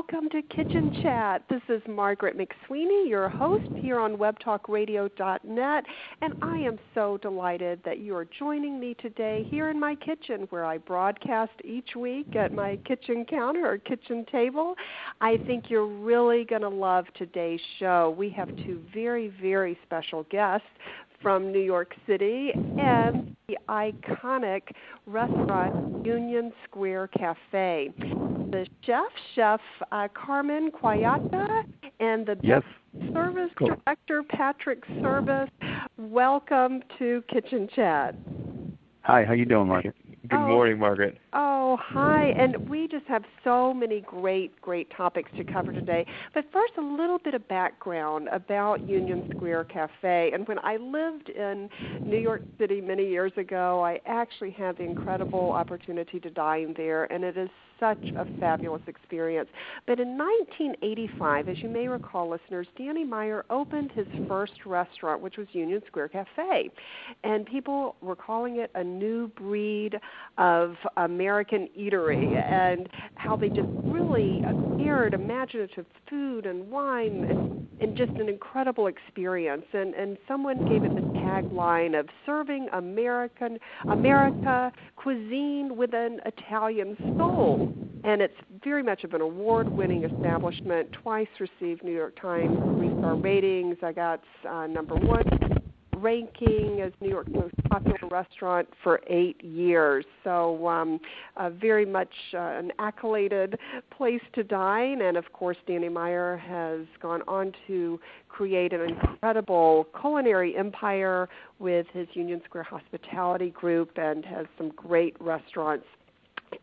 Welcome to Kitchen Chat. This is Margaret McSweeney, your host here on WebTalkRadio.net, and I am so delighted that you are joining me today here in my kitchen where I broadcast each week at my kitchen counter or kitchen table. I think you're really going to love today's show. We have two very, very special guests from New York City and the iconic restaurant Union Square Cafe. The chef, Chef uh, Carmen Quagliata, and the yes. service cool. director Patrick Service. Welcome to Kitchen Chat. Hi, how you doing, Margaret? Good oh, morning, Margaret. Oh, hi. And we just have so many great, great topics to cover today. But first, a little bit of background about Union Square Cafe. And when I lived in New York City many years ago, I actually had the incredible opportunity to dine there, and it is such a fabulous experience. But in 1985, as you may recall, listeners, Danny Meyer opened his first restaurant, which was Union Square Cafe. And people were calling it a new breed of um, American eatery and how they just really aired imaginative food and wine and, and just an incredible experience. And, and someone gave it the tagline of serving American America cuisine with an Italian soul and it's very much of an award-winning establishment. Twice received New York Times three-star ratings. I got uh, number one ranking as New York's most popular restaurant for eight years. So, um, uh, very much uh, an accoladed place to dine. And of course, Danny Meyer has gone on to create an incredible culinary empire with his Union Square Hospitality Group and has some great restaurants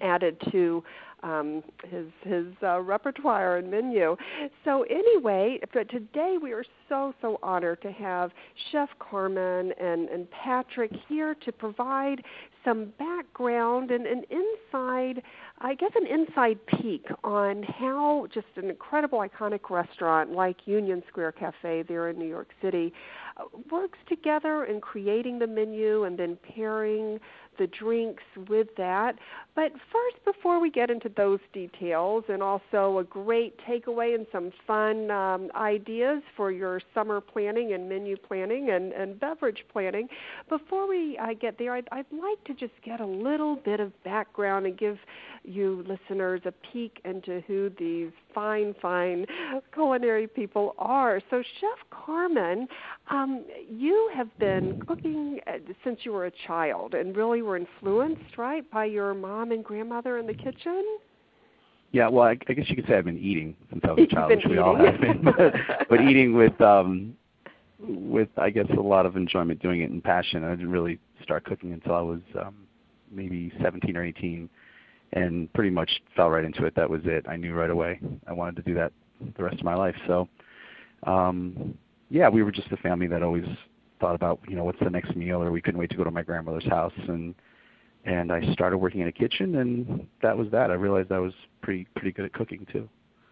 added to um, his his uh, repertoire and menu. So anyway, but today we are so so honored to have Chef Carmen and and Patrick here to provide some background and an inside, I guess, an inside peek on how just an incredible iconic restaurant like Union Square Cafe there in New York City uh, works together in creating the menu and then pairing the drinks with that. But first, before we get into those details, and also a great takeaway and some fun um, ideas for your summer planning and menu planning and, and beverage planning, before we uh, get there, I'd, I'd like to just get a little bit of background and give you listeners a peek into who these fine, fine culinary people are. So, Chef Carmen, um, you have been cooking uh, since you were a child and really were influenced, right, by your mom and grandmother in the kitchen? Yeah, well, I, I guess you could say I've been eating since I was a child, which we all have been, but, but eating with um with I guess a lot of enjoyment doing it and passion. I didn't really start cooking until I was um maybe 17 or 18 and pretty much fell right into it. That was it. I knew right away I wanted to do that the rest of my life. So, um, yeah, we were just a family that always thought about, you know, what's the next meal, or we couldn't wait to go to my grandmother's house, and and I started working in a kitchen, and that was that. I realized I was pretty pretty good at cooking too.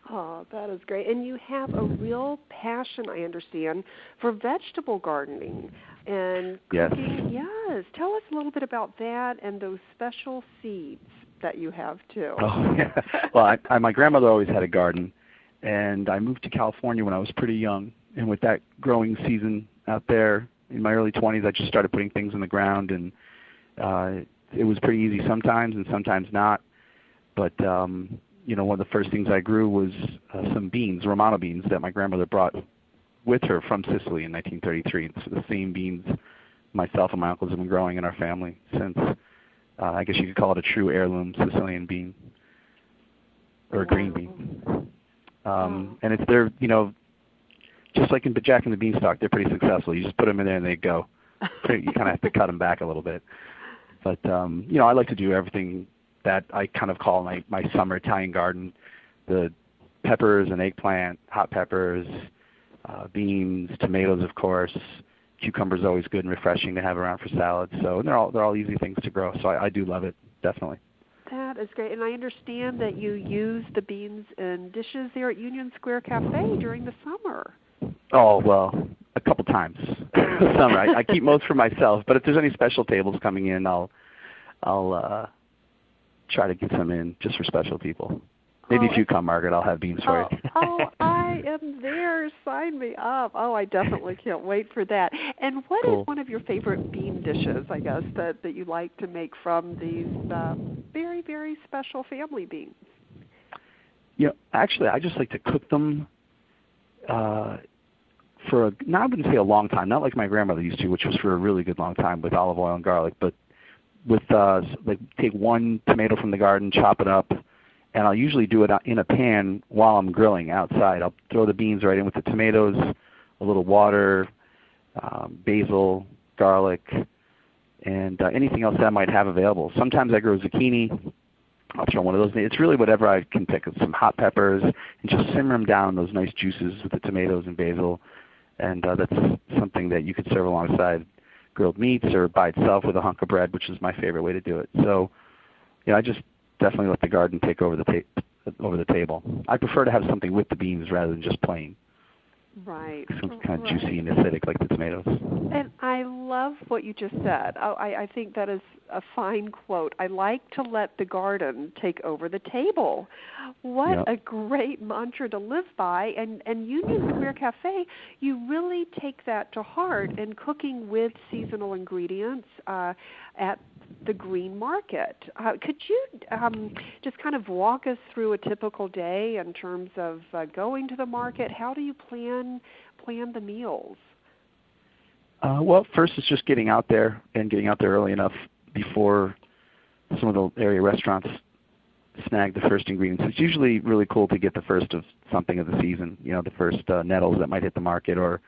Oh, that is great. And you have a real passion, I understand, for vegetable gardening and cooking. Yes. Yes. Tell us a little bit about that and those special seeds that you have too. Oh yeah. Well, I, I, my grandmother always had a garden, and I moved to California when I was pretty young. And with that growing season out there in my early 20s, I just started putting things in the ground, and uh, it was pretty easy sometimes and sometimes not. But um, you know, one of the first things I grew was uh, some beans, Romano beans, that my grandmother brought with her from Sicily in 1933. It's the same beans myself and my uncles have been growing in our family since I guess you could call it a true heirloom Sicilian bean or a green bean. Um, and it's they're you know just like in Jack and the Beanstalk, they're pretty successful. You just put them in there and they go. you kind of have to cut them back a little bit. But um, you know, I like to do everything that I kind of call my my summer Italian garden. The peppers and eggplant, hot peppers, uh, beans, tomatoes, of course. Cucumbers always good and refreshing to have around for salads. So they're all they're all easy things to grow. So I, I do love it definitely. That is great, and I understand that you use the beans in dishes there at Union Square Cafe during the summer. Oh well, a couple times summer. I, I keep most for myself, but if there's any special tables coming in, I'll I'll uh, try to get some in just for special people. Maybe oh, if you come, Margaret, I'll have beans for oh, you. oh, I am there. Sign me up. Oh, I definitely can't wait for that. And what cool. is one of your favorite bean dishes, I guess, that, that you like to make from these uh, very, very special family beans? Yeah, actually, I just like to cook them uh, for a, not I wouldn't say a long time, not like my grandmother used to, which was for a really good long time with olive oil and garlic, but with uh, like take one tomato from the garden, chop it up, and I'll usually do it in a pan while I'm grilling outside. I'll throw the beans right in with the tomatoes, a little water, um, basil, garlic, and uh, anything else that I might have available. Sometimes I grow zucchini. I'll throw one of those. It's really whatever I can pick. Some hot peppers and just simmer them down those nice juices with the tomatoes and basil. And uh, that's something that you could serve alongside grilled meats or by itself with a hunk of bread, which is my favorite way to do it. So, you know, I just definitely let the garden take over the ta- over the table. I prefer to have something with the beans rather than just plain. Right. Something kind of right. juicy and acidic like the tomatoes. And I love what you just said. Oh, I, I think that is a fine quote. I like to let the garden take over the table. What yep. a great mantra to live by. And and Union Square Cafe, you really take that to heart in cooking with seasonal ingredients uh, at the green market. Uh, could you um, just kind of walk us through a typical day in terms of uh, going to the market? How do you plan plan the meals? Uh, well, first it's just getting out there and getting out there early enough before some of the area restaurants snag the first ingredients. It's usually really cool to get the first of something of the season. You know, the first uh, nettles that might hit the market, or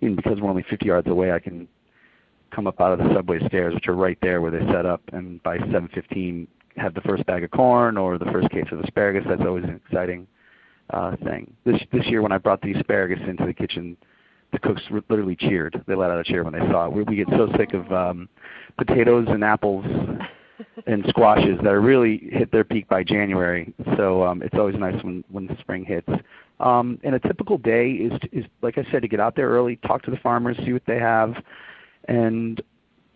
even because we're only 50 yards away, I can come up out of the subway stairs, which are right there where they set up, and by 7:15 have the first bag of corn or the first case of asparagus. That's always an exciting uh, thing. This this year, when I brought the asparagus into the kitchen, the cooks literally cheered. They let out a cheer when they saw it. We, we get so sick of um, potatoes and apples and squashes that are really hit their peak by January. So um, it's always nice when when the spring hits. Um, and a typical day is is like I said to get out there early, talk to the farmers, see what they have and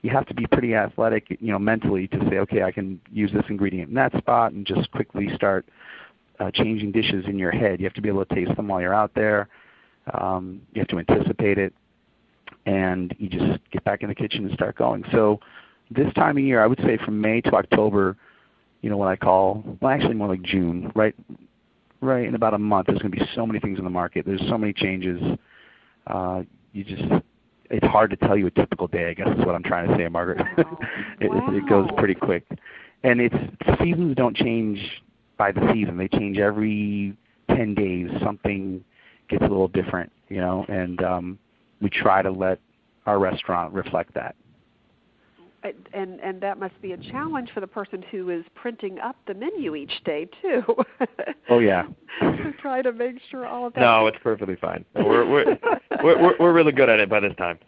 you have to be pretty athletic, you know, mentally to say, okay, I can use this ingredient in that spot, and just quickly start uh, changing dishes in your head. You have to be able to taste them while you're out there. Um, you have to anticipate it, and you just get back in the kitchen and start going. So this time of year, I would say from May to October, you know, what I call well, actually more like June, right? Right in about a month, there's going to be so many things in the market. There's so many changes. Uh, you just it's hard to tell you a typical day. I guess is what I'm trying to say, Margaret. Wow. it, wow. it goes pretty quick, and it's seasons don't change by the season. They change every ten days. Something gets a little different, you know, and um, we try to let our restaurant reflect that and and that must be a challenge for the person who is printing up the menu each day too. oh yeah. to try to make sure all of that. No, it's perfectly fine. We're we're we're we're really good at it by this time.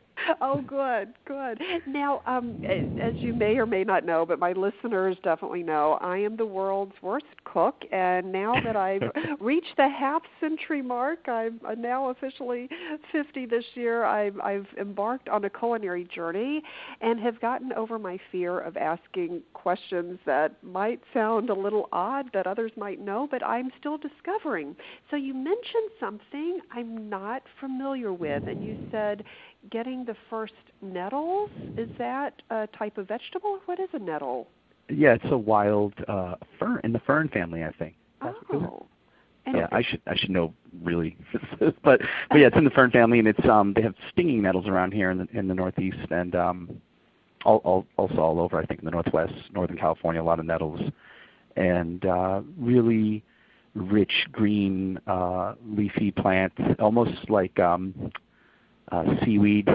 Oh, good, good. Now, um, as you may or may not know, but my listeners definitely know, I am the world's worst cook, and now that I've reached the half century mark, I'm now officially 50 this year. I've, I've embarked on a culinary journey and have gotten over my fear of asking questions that might sound a little odd that others might know, but I'm still discovering. So you mentioned something I'm not familiar with, and you said getting the first nettles. Is that a type of vegetable? What is a nettle? Yeah, it's a wild uh, fern in the fern family, I think. That's oh. yeah, I should I should know really, but but yeah, it's in the fern family, and it's um they have stinging nettles around here in the in the northeast, and um all, all also all over I think in the northwest, northern California, a lot of nettles, and uh, really rich green uh, leafy plant, almost like um uh, seaweed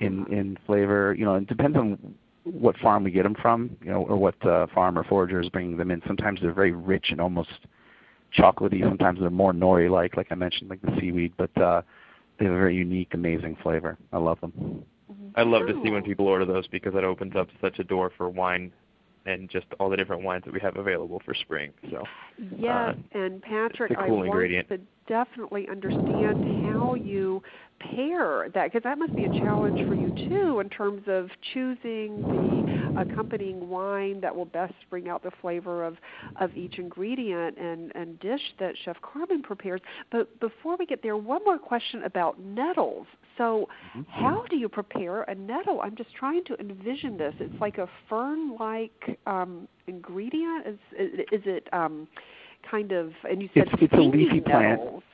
in in flavor. You know, it depends on what farm we get them from, you know, or what uh, farm or forager is bringing them in. Sometimes they're very rich and almost chocolatey. Sometimes they're more nori-like, like I mentioned, like the seaweed. But uh, they have a very unique, amazing flavor. I love them. I love to see when people order those because it opens up such a door for wine and just all the different wines that we have available for spring. So yes, uh, and Patrick, cool I ingredient. want to definitely understand how you pair that because that must be a challenge for you too in terms of choosing the accompanying wine that will best bring out the flavor of of each ingredient and and dish that Chef Carmen prepares. But before we get there, one more question about nettles. So, mm-hmm. how do you prepare a nettle? I'm just trying to envision this. It's like a fern-like um, ingredient. Is, is it um, kind of? And you said it's, it's a leafy nettles. plant.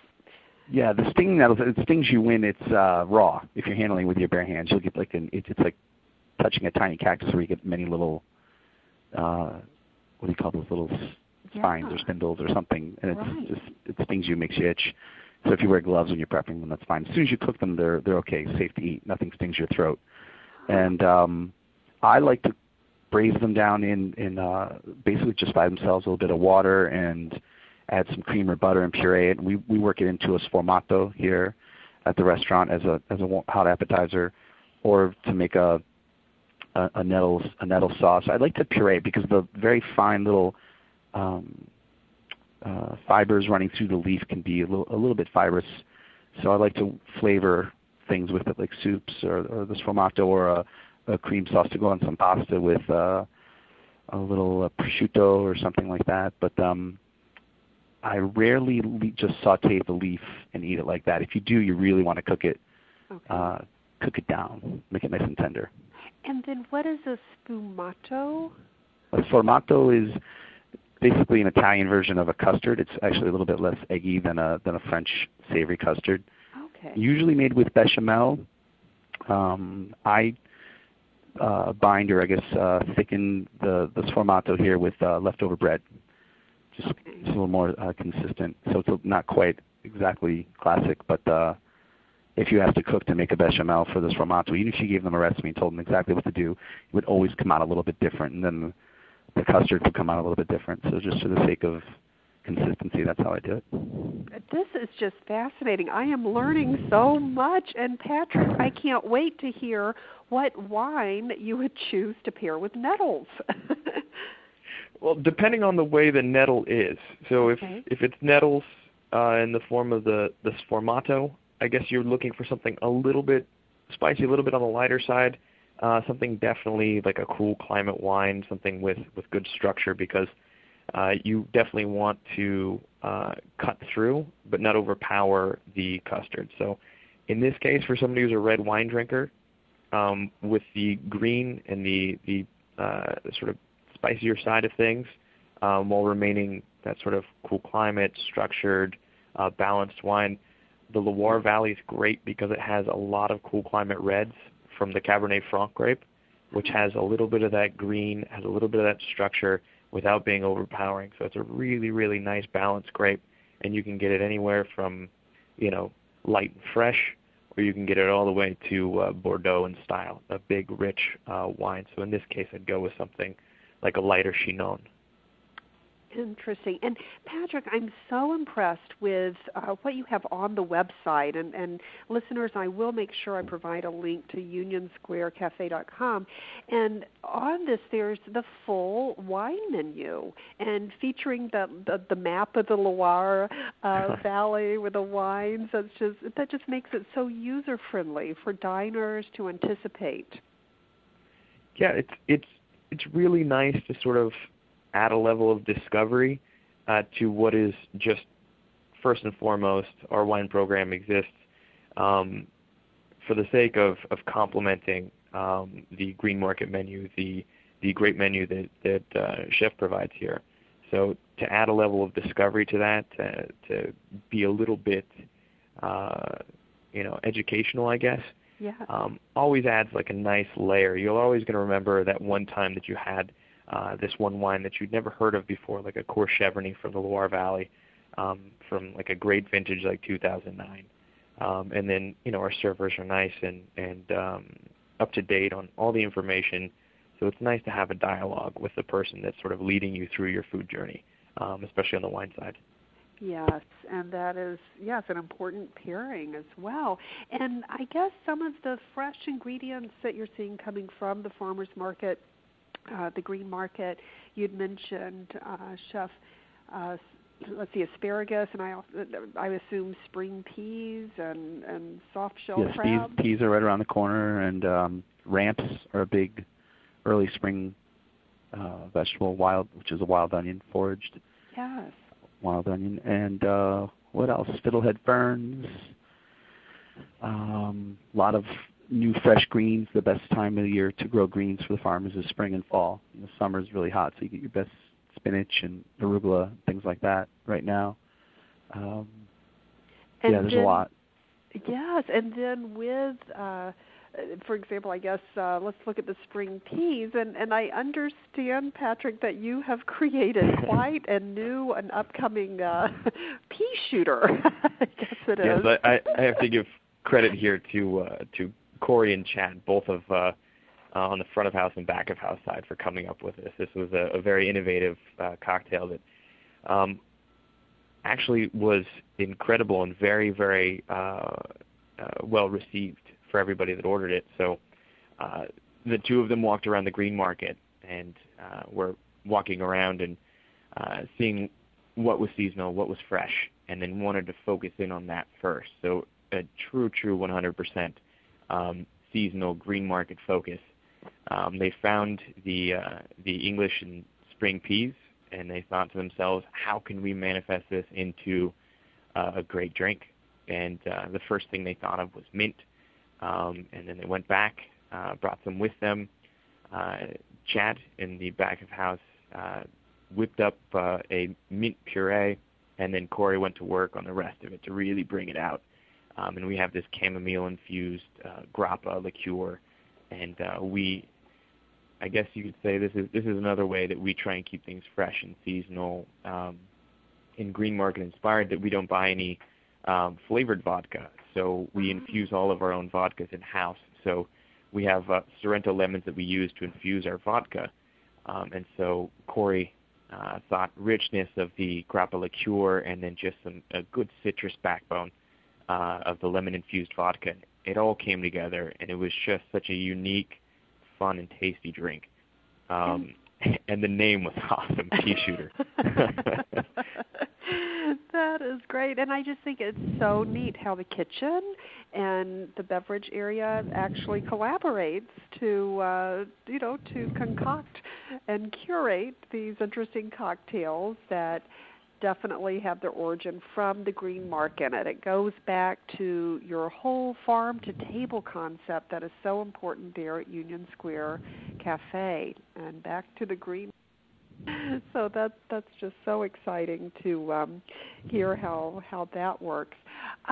Yeah, the stinging nettles. It stings you when it's uh, raw. If you're handling it with your bare hands, you'll get like an. It, it's like touching a tiny cactus where you get many little. Uh, what do you call those little spines yeah. or spindles or something, and it's right. just it stings you, makes you itch. So if you wear gloves when you're prepping them, that's fine. As soon as you cook them, they're they're okay, safe to eat. Nothing stings your throat. And um, I like to braise them down in in uh, basically just by themselves, a little bit of water and add some cream or butter and puree it. We we work it into a sformato here at the restaurant as a as a hot appetizer, or to make a a, a nettle a nettle sauce. I like to puree because the very fine little um, uh, fibers running through the leaf can be a little, a little bit fibrous. So I like to flavor things with it, like soups or, or the sformato or a, a cream sauce to go on some pasta with uh, a little uh, prosciutto or something like that. But um, I rarely le- just saute the leaf and eat it like that. If you do, you really want to cook it, okay. uh, cook it down, make it nice and tender. And then what is a sformato? A sformato is basically an Italian version of a custard. It's actually a little bit less eggy than a than a French savory custard. Okay. Usually made with bechamel. Um, I uh, bind or I guess uh, thicken the the sformato here with uh, leftover bread. Just, a little more uh, consistent. So it's not quite exactly classic, but uh, if you asked to cook to make a bechamel for this sformato, even if you gave them a recipe and told them exactly what to do, it would always come out a little bit different. And then the custard would come out a little bit different. So just for the sake of consistency, that's how I do it. This is just fascinating. I am learning so much. And Patrick, I can't wait to hear what wine you would choose to pair with nettles. well, depending on the way the nettle is. So okay. if if it's nettles uh, in the form of the the sformato, I guess you're looking for something a little bit spicy, a little bit on the lighter side. Uh, something definitely like a cool climate wine, something with, with good structure because uh, you definitely want to uh, cut through but not overpower the custard. So in this case, for somebody who's a red wine drinker, um, with the green and the, the uh, sort of spicier side of things, um, while remaining that sort of cool climate, structured, uh, balanced wine, the Loire Valley is great because it has a lot of cool climate reds from the Cabernet Franc grape, which has a little bit of that green, has a little bit of that structure without being overpowering. So it's a really, really nice balanced grape, and you can get it anywhere from, you know, light and fresh, or you can get it all the way to uh, Bordeaux in style, a big, rich uh, wine. So in this case, I'd go with something like a lighter Chinon. Interesting. And Patrick, I'm so impressed with uh, what you have on the website. And, and listeners, I will make sure I provide a link to unionsquarecafe.com. And on this, there's the full wine menu and featuring the the, the map of the Loire uh, Valley with the wines. That's just that just makes it so user friendly for diners to anticipate. Yeah, it's it's it's really nice to sort of add a level of discovery uh, to what is just first and foremost our wine program exists um, for the sake of, of complementing um, the green market menu, the the great menu that that uh, Chef provides here. So to add a level of discovery to that, to, to be a little bit, uh, you know, educational, I guess. Yeah. Um, always adds like a nice layer. You're always going to remember that one time that you had uh, this one wine that you'd never heard of before, like a Cour-Cheverny from the Loire Valley, um, from like a great vintage like 2009. Um, and then you know our servers are nice and and um, up to date on all the information So it's nice to have a dialogue with the person that's sort of leading you through your food journey, um, especially on the wine side. Yes, and that is yes an important pairing as well. And I guess some of the fresh ingredients that you're seeing coming from the farmers market, uh, the green market, you'd mentioned, uh, Chef. Uh, let's see, asparagus, and I I assume spring peas and and soft shell yes, crab. peas, peas are right around the corner, and um, ramps are a big early spring uh, vegetable, wild, which is a wild onion foraged. Yes wild onion, and uh, what else? Fiddlehead ferns. A um, lot of new fresh greens. The best time of the year to grow greens for the farmers is spring and fall. The summer is really hot, so you get your best spinach and arugula, things like that right now. Um, yeah, there's then, a lot. Yes, and then with uh, for example, I guess uh, let's look at the spring peas, and and I understand, Patrick, that you have created quite a new, and upcoming uh, pea shooter. I guess it yes, is. I, I have to give credit here to uh, to Corey and Chad, both of uh, uh, on the front of house and back of house side, for coming up with this. This was a, a very innovative uh, cocktail that um, actually was incredible and very, very uh, uh, well received for everybody that ordered it. So uh, the two of them walked around the green market and uh, were walking around and uh, seeing what was seasonal, what was fresh, and then wanted to focus in on that first. So a true, true 100% um, seasonal green market focus. Um, they found the uh, the English and spring peas, and they thought to themselves, how can we manifest this into uh, a great drink? And uh, the first thing they thought of was mint. Um, and then they went back, uh, brought them with them. Uh, Chad in the back of house uh, whipped up uh, a mint puree, and then Corey went to work on the rest of it to really bring it out. Um, and we have this chamomile infused uh, grappa liqueur, and uh, we, I guess you could say this is this is another way that we try and keep things fresh and seasonal, um, in green market inspired. That we don't buy any um, flavored vodka. So we mm-hmm. infuse all of our own vodkas in house. So we have uh, Sorrento lemons that we use to infuse our vodka. Um, and so Corey uh, thought richness of the grappa liqueur and then just some a good citrus backbone uh, of the lemon infused vodka. It all came together, and it was just such a unique, fun, and tasty drink. Um, and the name was awesome, Pea Shooter. that is great, and I just think it's so neat how the kitchen and the beverage area actually collaborates to, uh, you know, to concoct and curate these interesting cocktails that definitely have their origin from the green market. And it goes back to your whole farm to table concept that is so important there at Union Square Cafe. And back to the green so that that's just so exciting to um, hear how how that works.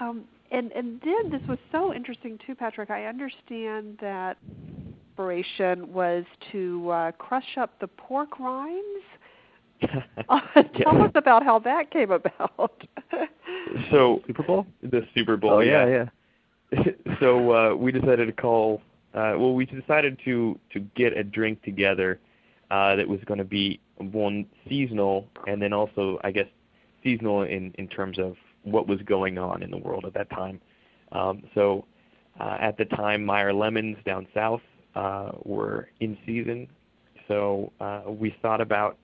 Um, and and then this was so interesting too, Patrick. I understand that inspiration was to uh, crush up the pork rinds. uh, tell us about how that came about. so Super Bowl, the Super Bowl. Oh yeah, yeah. yeah. so uh, we decided to call. Uh, well, we decided to to get a drink together uh, that was going to be one seasonal, and then also I guess seasonal in in terms of what was going on in the world at that time. Um, so uh, at the time, Meyer lemons down south uh, were in season, so uh, we thought about.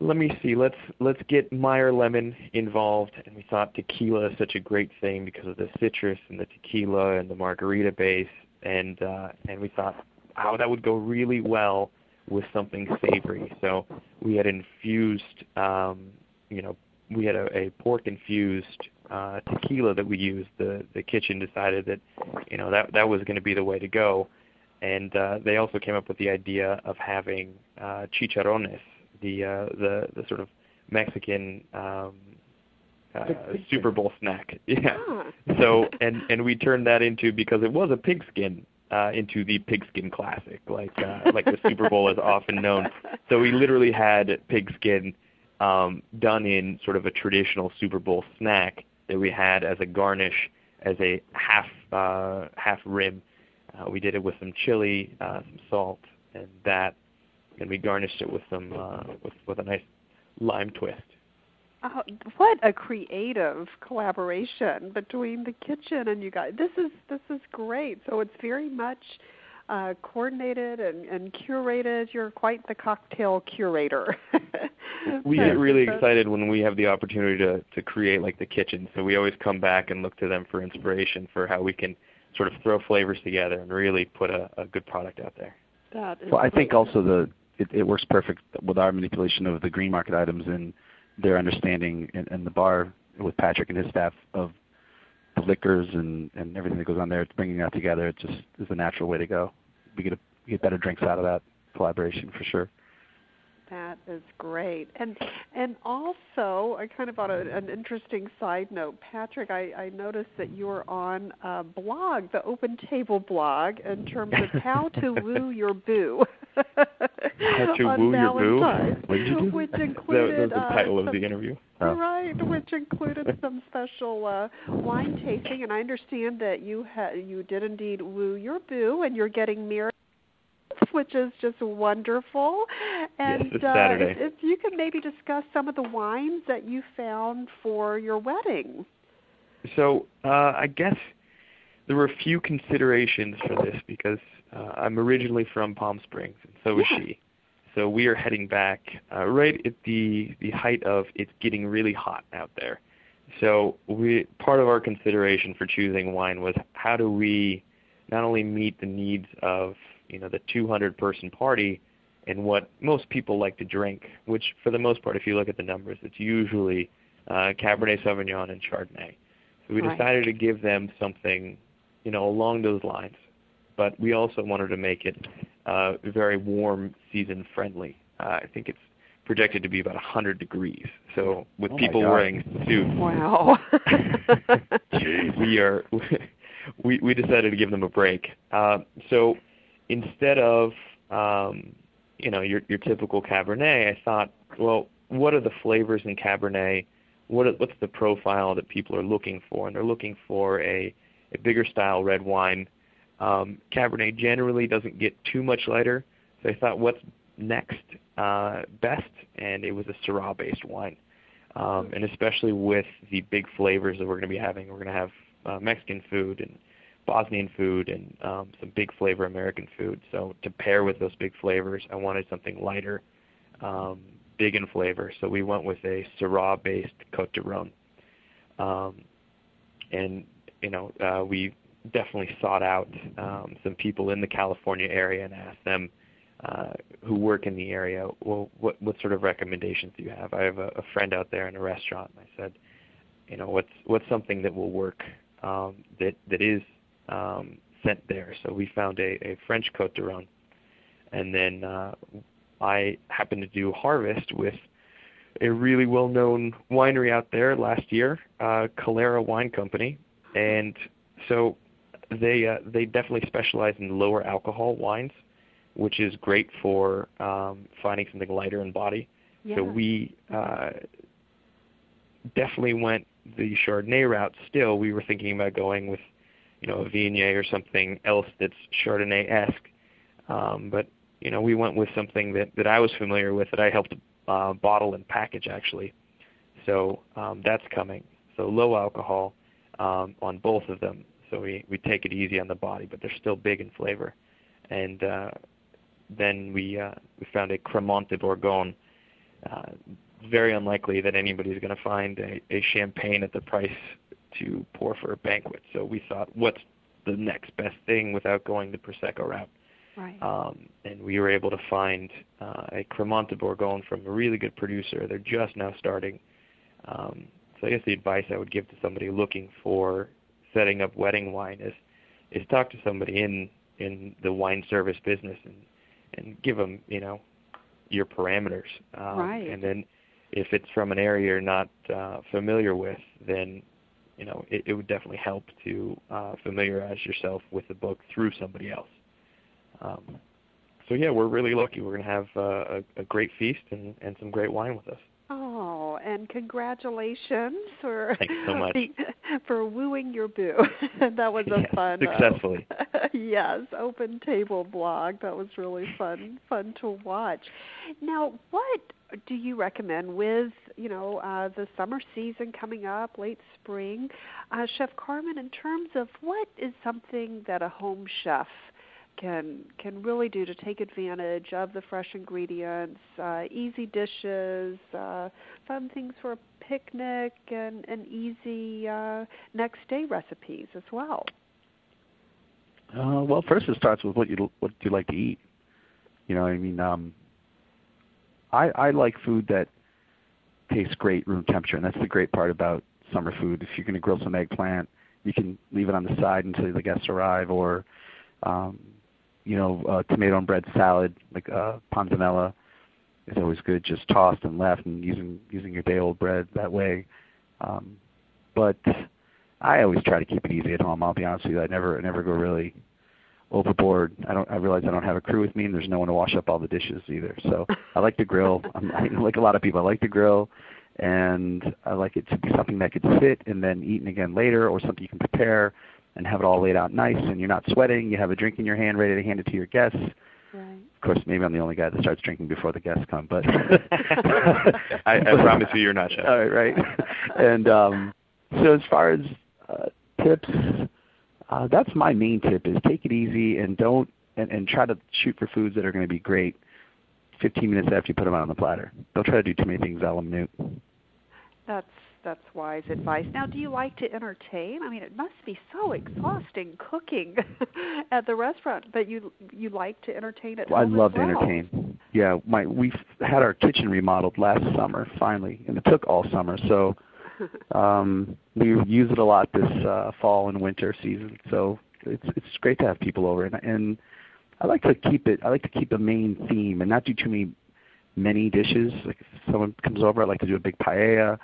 Let me see. Let's let's get Meyer lemon involved, and we thought tequila is such a great thing because of the citrus and the tequila and the margarita base, and uh, and we thought, oh, that would go really well with something savory. So we had infused, um, you know, we had a, a pork infused uh, tequila that we used. The the kitchen decided that, you know, that that was going to be the way to go, and uh, they also came up with the idea of having uh, chicharrones, the uh, the the sort of Mexican um, uh, Super Bowl snack. Yeah. So and and we turned that into because it was a pigskin uh, into the pigskin classic, like uh, like the Super Bowl is often known. So we literally had pigskin um, done in sort of a traditional Super Bowl snack that we had as a garnish, as a half uh, half rib. Uh, we did it with some chili, uh, some salt, and that, and we garnished it with some uh, with with a nice lime twist. Oh, what a creative collaboration between the kitchen and you guys. This is this is great. So it's very much uh, coordinated and, and curated. You're quite the cocktail curator. we get really excited when we have the opportunity to to create like the kitchen. So we always come back and look to them for inspiration for how we can sort of throw flavors together and really put a, a good product out there. That is well, I think also the it, it works perfect with our manipulation of the green market items and their understanding in, in the bar with Patrick and his staff of the liquors and, and everything that goes on there. It's bringing that together. It just is a natural way to go. We get a, get better drinks out of that collaboration for sure. That is great. And and also, I kind of on a, an interesting side note, Patrick, I, I noticed that you're on a blog, the Open Table blog, in terms of how to woo your boo. How to on woo your boo? Valentine's, What did you do? Which That, included that's the uh, title of some- the interview. Oh. Right, which included some special uh, wine tasting, and I understand that you ha- you did indeed woo your boo, and you're getting married, which is just wonderful. And this uh, if, if you could maybe discuss some of the wines that you found for your wedding. So uh, I guess there were a few considerations for this because uh, I'm originally from Palm Springs, and so is Yeah. she. So we are heading back uh, right at the the height of it's getting really hot out there. So we part of our consideration for choosing wine was how do we not only meet the needs of you know the 200 person party and what most people like to drink, which for the most part, if you look at the numbers, it's usually uh, Cabernet Sauvignon and Chardonnay. So we decided to give them something, you know, along those lines. But we also wanted to make it uh, very warm, season friendly. Uh, I think it's projected to be about 100 degrees. So with Oh people wearing suits, Wow. we are we we decided to give them a break. Uh, so instead of um, you know your your typical Cabernet, I thought, well, what are the flavors in Cabernet? What are, what's the profile that people are looking for? And they're looking for a a bigger style red wine. Um, Cabernet generally doesn't get too much lighter, so I thought, what's next uh, best? And it was a Syrah-based wine um, and especially with the big flavors that we're going to be having. We're going to have uh, Mexican food and Bosnian food and um, some big flavor American food. So to pair with those big flavors, I wanted something lighter, um, big in flavor. So we went with a Syrah-based Cote de Rhone. Um, and you know, uh, we definitely sought out um, some people in the California area and asked them uh, who work in the area, well, what what sort of recommendations do you have? I have a, a friend out there in a restaurant, and I said, you know, what's what's something that will work um, that that is um, sent there. So we found a, a French Cote de Rhone, and then uh, I happened to do harvest with a really well-known winery out there last year, uh, Calera Wine Company, and so they uh, they definitely specialize in lower alcohol wines, which is great for um, finding something lighter in body. yeah. So we uh, definitely went the Chardonnay route. Still, we were thinking about going with, you know, a Viognier or something else that's Chardonnay-esque. Um, but you know, we went with something that that I was familiar with that I helped uh, bottle and package actually. So um, that's coming. So low alcohol on both of them. So we we take it easy on the body, but they're still big in flavor. And uh, then we uh, we found a Cremant de Bourgogne. Uh, very unlikely that anybody's going to find a, a champagne at the price to pour for a banquet. So we thought, what's the next best thing without going the prosecco route? right. Um, and we were able to find uh, a Cremant de Bourgogne from a really good producer. They're just now starting. Um, so I guess the advice I would give to somebody looking for setting up wedding wine is is talk to somebody in in the wine service business and and give them you know your parameters. Um, Right. And then if it's from an area you're not uh, familiar with, then you know it, it would definitely help to uh, familiarize yourself with the book through somebody else. Um, so yeah, we're really lucky. We're going to have uh, a, a great feast and, and some great wine with us. And congratulations for so much. for wooing your boo. that was a yeah, fun successfully. Uh, yes, open table blog. That was really fun fun to watch. Now, what do you recommend with you know uh, the summer season coming up, late spring, uh, Chef Carmen? In terms of what is something that a home chef can can really do to take advantage of the fresh ingredients, uh, easy dishes, uh, fun things for a picnic, and, and easy uh, next day recipes as well. Uh, well, first it starts with what you what you like to eat. You know, I mean, um, I I like food that tastes great room temperature, and that's the great part about summer food. If you're going to grill some eggplant, you can leave it on the side until the guests arrive, or um, you know, uh, tomato and bread salad, like uh, panzanella, is always good. Just tossed and left, and using using your day old bread that way. Um, but I always try to keep it easy at home. I'll be honest with you. I never I never go really overboard. I don't. I realize I don't have a crew with me, and there's no one to wash up all the dishes either. So I like to grill. I'm, I, like a lot of people, I like to grill, and I like it to be something that could sit and then eaten again later, or something you can prepare and have it all laid out nice, and you're not sweating. You have a drink in your hand, ready to hand it to your guests. Right. Of course, maybe I'm the only guy that starts drinking before the guests come, but I, I promise you, you're not, Chef. All right, right. And um, so, as far as uh, tips, uh, that's my main tip: is take it easy and don't and, and try to shoot for foods that are going to be great 15 minutes after you put them out on the platter. Don't try to do too many things a la minute. That's that's wise advice. Now, do you like to entertain? I mean, it must be so exhausting cooking at the restaurant, but you you like to entertain at I home love as to entertain. Yeah, my we've had our kitchen remodeled last summer finally, and it took all summer. So um, we use it a lot this uh, fall and winter season. So it's it's great to have people over, and, and I like to keep it. I like to keep a main theme and not do too many many dishes. Like if someone comes over, I like to do a big paella,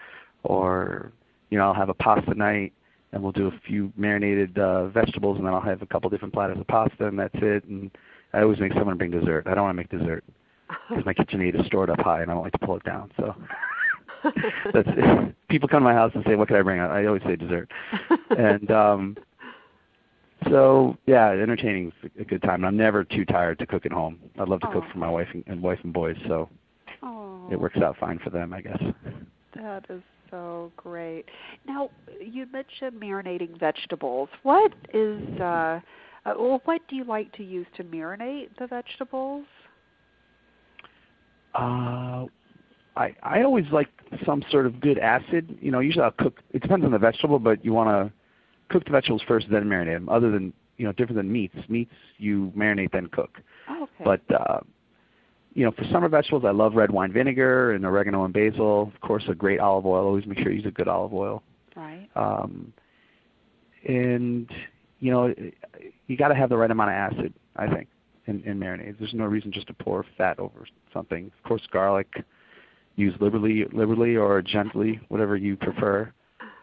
or you know I'll have a pasta night, and we'll do a few marinated uh, vegetables, and then I'll have a couple different platters of pasta, and that's it. And I always make someone bring dessert. I don't want to make dessert because my kitchen KitchenAid is stored up high, and I don't like to pull it down. So that's it. people come to my house and say, "What can I bring?" I always say dessert, and um, so yeah, entertaining is a good time. I'm never too tired to cook at home. I love to cook Oh. for my wife and, and wife and boys, so oh, it works out fine for them, I guess. That is so great. Now, you mentioned marinating vegetables. What is uh, uh well, what do you like to use to marinate the vegetables? Uh, I I always like some sort of good acid. You know, usually I'll cook. It depends on the vegetable, but you want to cook the vegetables first, then marinate them. Other than you know, different than meats. Meats you marinate then cook. Oh, okay. But uh, you know, for summer vegetables, I love red wine vinegar and oregano and basil. Of course, a great olive oil. Always make sure you use a good olive oil. right. Um, and you know, you got to have the right amount of acid. I think in, in marinades. There's no reason just to pour fat over something. Of course, garlic use liberally, liberally or gently, whatever you prefer.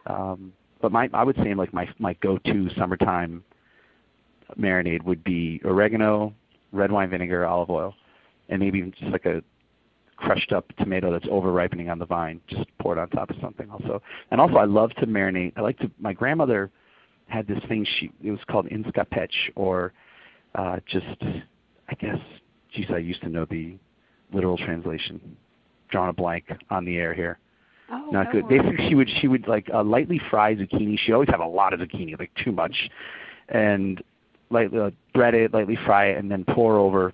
Um, but my, I would say like my my go-to summertime marinade would be oregano, red wine vinegar, olive oil, and maybe even just like a crushed up tomato that's over ripening on the vine. Just pour it on top of something also. And also I love to marinate. I like to. My grandmother had this thing. She it was called inscapech or uh, just I guess. Geez, I used to know the literal translation. Drawing a blank on the air here. Oh, Not no good. worries. Basically, she would she would like uh, lightly fry zucchini. She always have a lot of zucchini, like too much, and lightly uh, bread it, lightly fry it, and then pour over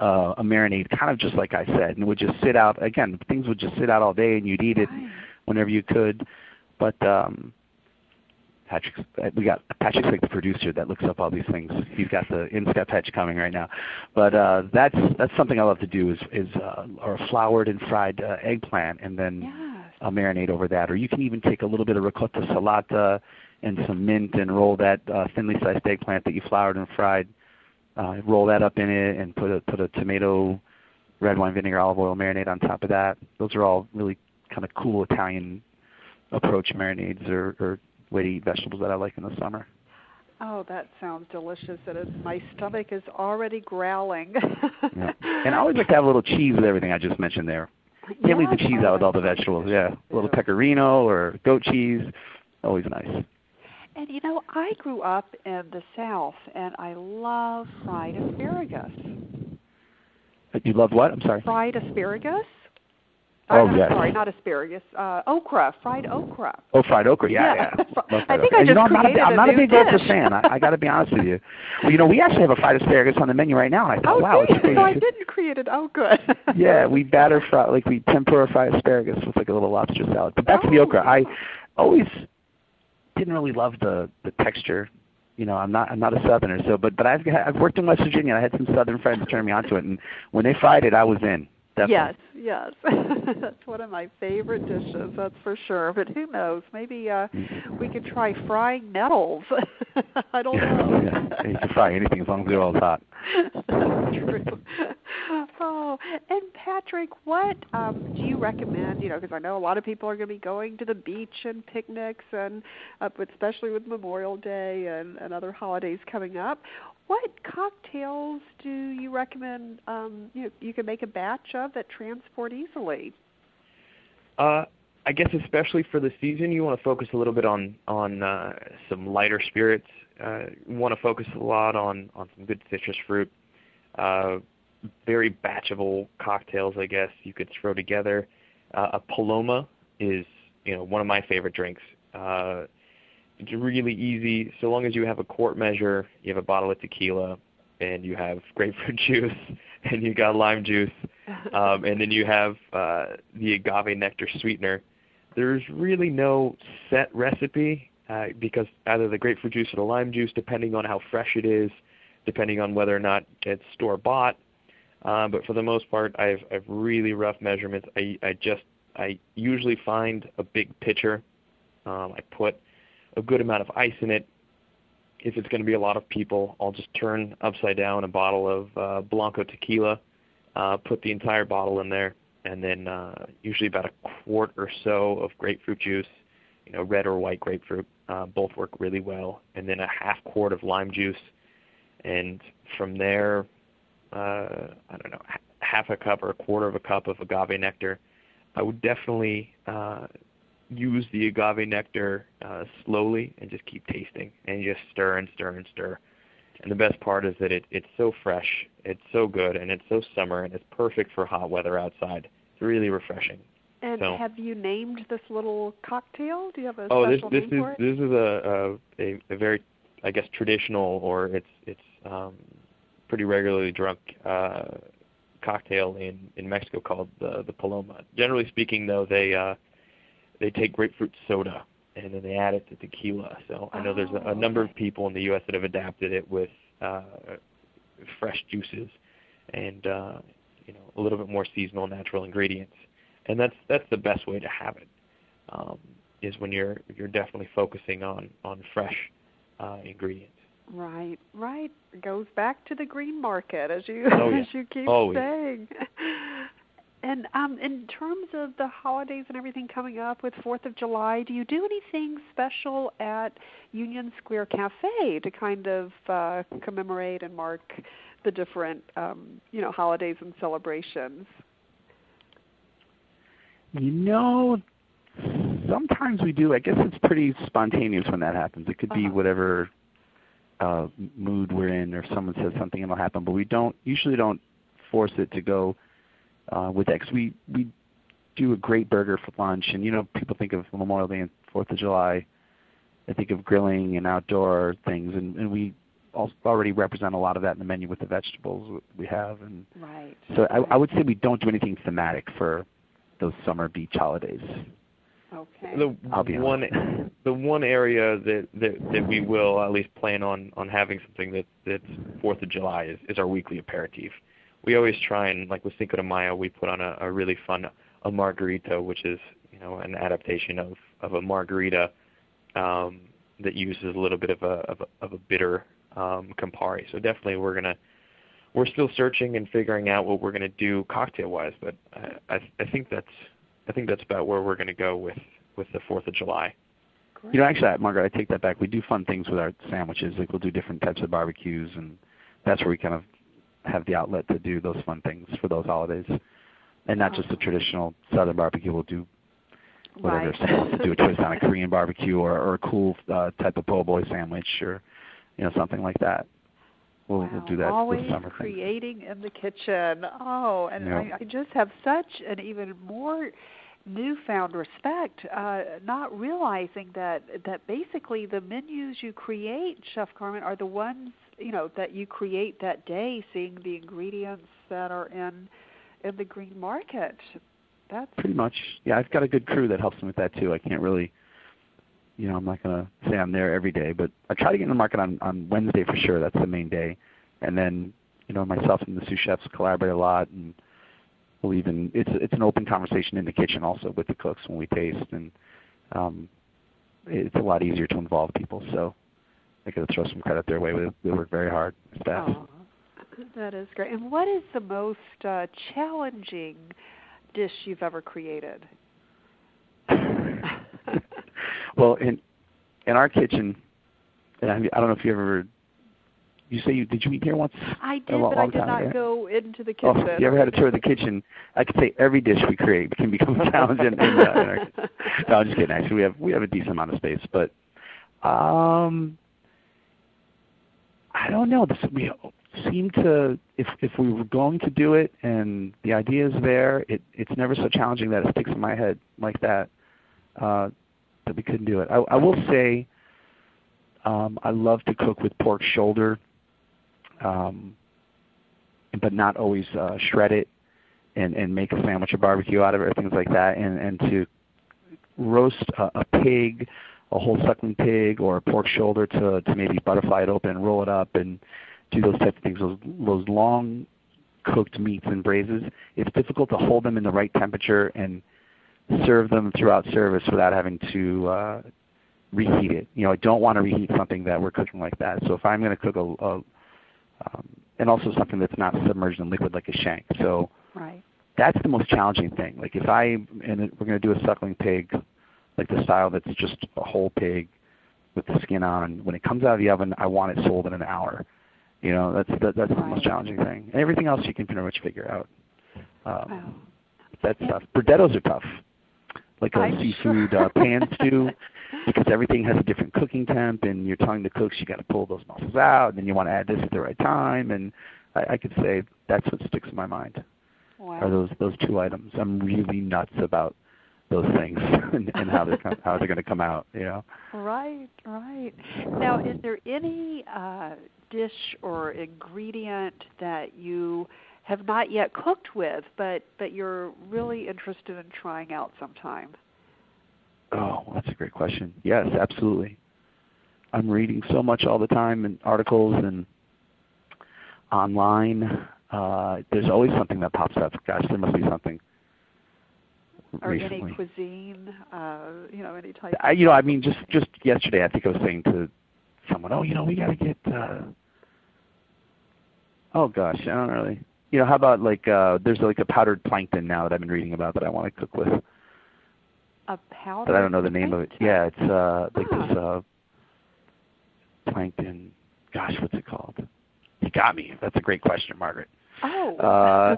a marinade, kind of just like I said, and it would just sit out. Again, things would just sit out all day, and you'd eat it whenever you could. But um, Patrick's uh, we got Patrick's like the producer that looks up all these things. He's got the Instep Hedge coming right now. But uh, that's that's something I love to do is is uh, or a floured and fried uh, eggplant, and then Yes. a marinade over that. Or you can even take a little bit of ricotta salata and some mint and roll that uh, thinly sliced eggplant that you floured and fried. Uh, roll that up in it and put a put a tomato, red wine vinegar, olive oil marinade on top of that. Those are all really kind of cool Italian approach marinades or, or way to eat vegetables that I like in the summer. Oh, that sounds delicious. It is. My stomach is already growling. Yeah. And I always like to have a little cheese with everything I just mentioned there. Can't leave the cheese out with all the vegetables. Yeah, a little pecorino or goat cheese, always nice. And you know, I grew up in the South, and I love fried asparagus. You love what? I'm sorry. Fried asparagus. Oh, I'm yes. Sorry, not asparagus. Uh, okra, fried okra. Oh, fried okra. Yeah, Yeah. yeah. I fried think okra. I And you know, just I'm not a, I'm not a big okra fan. I, I got to be honest with you. Well, you know, we actually have a fried asparagus on the menu right now. And I thought, Oh, wow, geez, it's pretty. so I didn't create it. Oh, good. yeah, we batter fry like we tempura fry asparagus with like a little lobster salad. But back to the Oh, okra. I always didn't really love the the texture. You know, I'm not I'm not a southerner, so but but I've I've worked in West Virginia. and I had some southern friends turn me onto it, and when they fried it, I was in. Definitely. Yes, yes. that's one of my favorite dishes, that's for sure. But who knows? Maybe uh we could try frying nettles. I don't know. yeah, you can fry anything as long as they're all hot. True. Oh, and Patrick, what um, do you recommend? You know, because I know a lot of people are going to be going to the beach and picnics, and uh, especially with Memorial Day and, and other holidays coming up. What cocktails do you recommend? Um, you know, you can make a batch of that transport easily. Uh, I guess especially for the season, you want to focus a little bit on on uh, some lighter spirits. Uh, you want to focus a lot on on some good citrus fruit. Uh, very batchable cocktails, I guess you could throw together. Uh, a Paloma is you know one of my favorite drinks. Uh, it's really easy so long as you have a quart measure, you have a bottle of tequila, and you have grapefruit juice, and you got lime juice, um, and then you have uh, the agave nectar sweetener. There's really no set recipe uh, because either the grapefruit juice or the lime juice, depending on how fresh it is, depending on whether or not it's store bought. Uh, but for the most part, I've I've really rough measurements. I I just I usually find a big pitcher. Um, I put a good amount of ice in it. If it's going to be a lot of people, I'll just turn upside down a bottle of uh, Blanco tequila, uh, put the entire bottle in there, and then uh, usually about a quart or so of grapefruit juice, you know, red or white grapefruit. Uh, both work really well, and then a half quart of lime juice, and from there, I don't know, half a cup or a quarter of a cup of agave nectar. I would definitely uh, use the agave nectar uh, slowly and just keep tasting and just stir and stir and stir. And the best part is that it, it's so fresh, it's so good, and it's so summer, and it's perfect for hot weather outside. It's really refreshing. And So- have you named this little cocktail? Do you have a Oh, special this name is for it? this is a, a a a very I guess traditional or it's it's um, pretty regularly drunk uh, cocktail in in Mexico called the the Paloma. Generally speaking, though, they uh, they take grapefruit soda and then they add it to tequila. So I know there's a, a number of people in the U.S. that have adapted it with uh, fresh juices and uh, you know a little bit more seasonal natural ingredients, and that's that's the best way to have it. Um, is when you're you're definitely focusing on on fresh uh, ingredients. Right, right. It goes back to the green market as you Oh, yeah. as you keep Always. saying. And um in terms of the holidays and everything coming up with 4th of July, do you do anything special at Union Square Cafe to kind of uh commemorate and mark the different um you know holidays and celebrations? You know, sometimes we do. I guess it's pretty spontaneous when that happens. It could be Uh-huh. whatever uh, mood we're in, or someone says something, it'll happen. But we don't usually don't force it to go uh, with that 'cause we we do a great burger for lunch, and you know people think of Memorial Day and Fourth of July. They think of grilling and outdoor things, and, and we already represent a lot of that in the menu with the vegetables we have, and Right. so I, I would say we don't do anything thematic for those summer beach holidays. Okay. The I'll be one honest. the one area that, that that we will at least plan on on having something that that's Fourth of July is, is our weekly aperitif. We always try and like with Cinco de Mayo, we put on a, a really fun a margarita, which is you know an adaptation of of a margarita um, that uses a little bit of a of a, of a bitter um, Campari. So definitely we're gonna we're still searching and figuring out what we're gonna do cocktail wise, but I, I I think that's I think that's about where we're going to go with with the Fourth of July. Great. You know, actually, I- Margaret, I take that back. We do fun things with our sandwiches. Like we'll do different types of barbecues, and that's where we kind of have the outlet to do those fun things for those holidays. and not Oh. just the traditional Southern barbecue. We'll do whatever. Right. Someone wants to do a twist on a Korean barbecue or, or a cool uh, type of po' boy sandwich or you know something like that. We'll, wow. we'll do that Always this summer. thing. creating in the kitchen. Oh, and Yeah. I, I just have such an even more newfound respect, uh, not realizing that that basically the menus you create, Chef Carmen, are the ones you know that you create that day, seeing the ingredients that are in in the green market. That's Pretty much. Yeah, I've got a good crew that helps me with that too. I can't really, you know, I'm not to say I'm there every day, but I try to get in the market on on Wednesday for sure. That's the main day, and then you know myself and the sous chefs collaborate a lot, and we'll even it's it's an open conversation in the kitchen also with the cooks when we taste, and um, it's a lot easier to involve people. So I got to throw some credit their way. We, they work very hard, staff. Oh, that is great. And what is the most uh, challenging dish you've ever created? well, in in our kitchen, and I, I don't know if you ever. You say you did you eat here once? I did, lo- but I did not ago. go into the Oh, kitchen. if you ever had a tour of the kitchen, I could say every dish we create can become a challenge. In, in, uh, in our, no, I'm just kidding. Actually, we have we have a decent amount of space, but um, I don't know. This, we seem to if if we were going to do it and the idea is there, it it's never so challenging that it sticks in my head like that. Uh, that we couldn't do it. I, I will say, um, I love to cook with pork shoulder. Um, but not always uh, shred it and, and make a sandwich or barbecue out of it or things like that. And, and to roast a, a pig, a whole suckling pig or a pork shoulder to, to maybe butterfly it open and roll it up and do those types of things. Those, those long cooked meats and braises, it's difficult to hold them in the right temperature and serve them throughout service without having to uh, reheat it. You know, I don't want to reheat something that we're cooking like that. So if I'm going to cook a, a and also something that's not submerged in liquid like a shank. So right. that's the most challenging thing. Like if I and we're going to do a suckling pig, like the style that's just a whole pig with the skin on. When it comes out of the oven, I want it sold in an hour. You know, that's that, that's the most challenging thing. And everything else you can pretty much figure out. Um, Wow. That's tough. Brudettos are tough. Like a I'm seafood sure. uh, pan stew, because everything has a different cooking temp, and you're telling the cooks you got to pull those mussels out, and then you want to add this at the right time, and I, I could say that's what sticks in my mind Wow. are those those two items. I'm really nuts about those things and, and how they're com- how they're going to come out. You know. Right, right. Now, is there any uh, dish or ingredient that you have not yet cooked with, but but you're really interested in trying out sometime? Oh, that's a great question. Yes, absolutely. I'm reading so much all the time in articles and online. Uh, there's always something that pops up. Gosh, there must be something Or recently. any cuisine, uh, you know, any type. I, you know, I mean, just just yesterday, I think I was saying to someone, "Oh, you know, we got to get." Uh, oh gosh, I don't really. You know, how about like uh, there's like a powdered plankton now that I've been reading about that I want to cook with, a powder. but I don't know the name of it. Yeah, it's uh, like this uh, plankton. Gosh, what's it called? You got me. That's a great question, Margaret. Oh. Uh.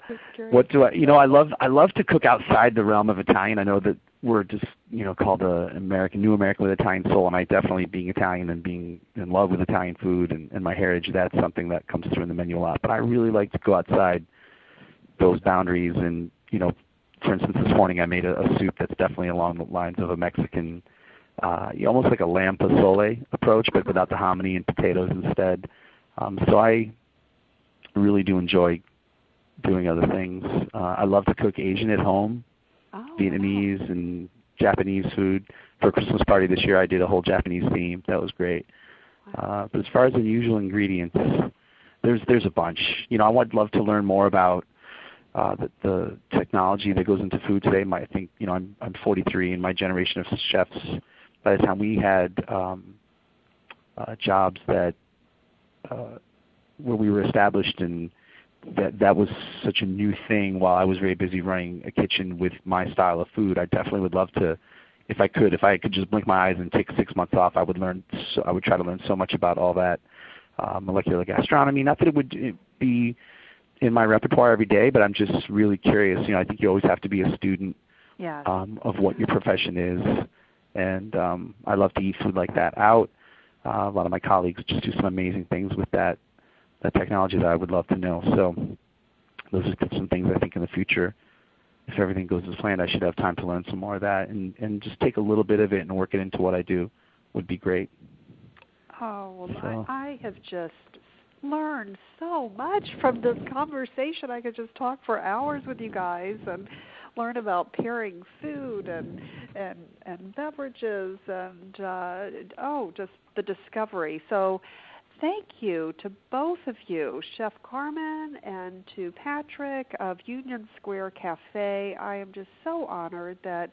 What do I? You know, I love I love to cook outside the realm of Italian. I know that we're just you know called the American New American with Italian soul, and I definitely being Italian and being in love with Italian food and, and my heritage. That's something that comes through in the menu a lot. But I really like to go outside those boundaries. And you know, for instance, this morning I made a, a soup that's definitely along the lines of a Mexican, uh, almost like a lamb pozole approach, but without the hominy and potatoes instead. Um, so I really do enjoy doing other things. Uh, I love to cook Asian at home, oh, Vietnamese and Japanese food. For a Christmas party this year, I did a whole Japanese theme. That was great. Uh, but as far as unusual ingredients, there's there's a bunch. You know, I would love to learn more about the, the technology that goes into food today. I think you know I'm I'm 43, and my generation of chefs. By the time we had um, uh, jobs that uh, where we were established and that that was such a new thing while I was very busy running a kitchen with my style of food. I definitely would love to if I could if I could just blink my eyes and take 6 months off, I would learn I would try to learn so much about all that uh, molecular gastronomy. Not that it would uh, be in my repertoire every day, but I'm just really curious. You know, I think you always have to be a student Yes. um, of what your profession is, and um, I love to eat food like that out. Uh, a lot of my colleagues just do some amazing things with that that technology that I would love to know. So those are some things I think in the future, if everything goes as planned, I should have time to learn some more of that and and just take a little bit of it and work it into what I do would be great. Oh, well, So- I, I have just learned so much from this conversation. I could just talk for hours with you guys and learn about pairing food and and and beverages and uh oh, just the discovery. So thank you to both of you, Chef Carmen and to Patrick of Union Square Cafe. I am just so honored that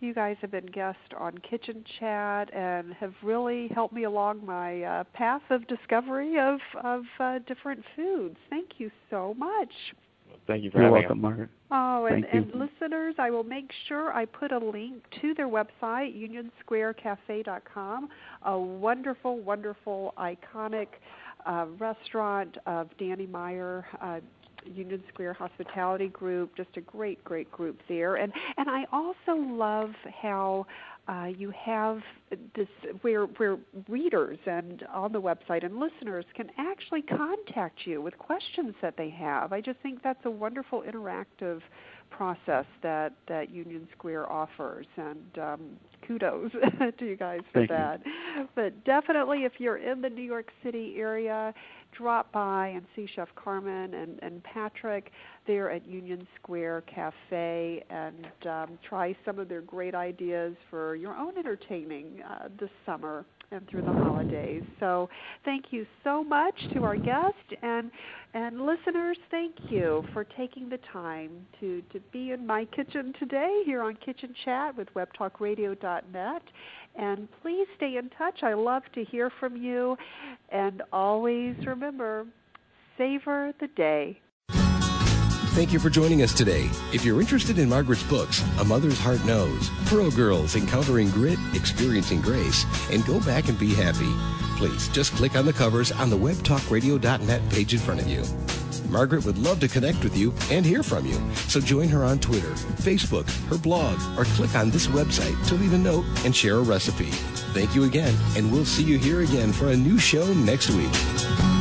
you guys have been guests on Kitchen Chat and have really helped me along my uh, path of discovery of of uh, different foods. Thank you so much. Thank you for You're having welcome, us. Margaret. Oh, and, and listeners, I will make sure I put a link to their website, unionsquarecafe.com, a wonderful, wonderful, iconic uh, restaurant of Danny Meyer. Uh, Union Square Hospitality Group, just a great, great group there, and and I also love how uh, you have this where where readers and on the website and listeners can actually contact you with questions that they have. I just think that's a wonderful interactive process that that Union Square offers, and um, kudos to you guys for Thank you. that. But definitely, if you're in the New York City area, drop by and see Chef Carmen and, and Patrick there at Union Square Cafe and um, try some of their great ideas for your own entertaining uh, this summer and through the holidays. So thank you so much to our guest and and listeners, thank you for taking the time to, to be in my kitchen today here on Kitchen Chat with webtalkradio.net. And please stay in touch. I love to hear from you. And always remember, savor the day. Thank you for joining us today. If you're interested in Margaret's books, A Mother's Heart Knows, Pearl Girls Encountering Grit, Experiencing Grace, and Go Back and Be Happy, please just click on the covers on the webtalkradio.net page in front of you. Margaret would love to connect with you and hear from you, so join her on Twitter, Facebook, her blog, or click on this website to leave a note and share a recipe. Thank you again, and we'll see you here again for a new show next week.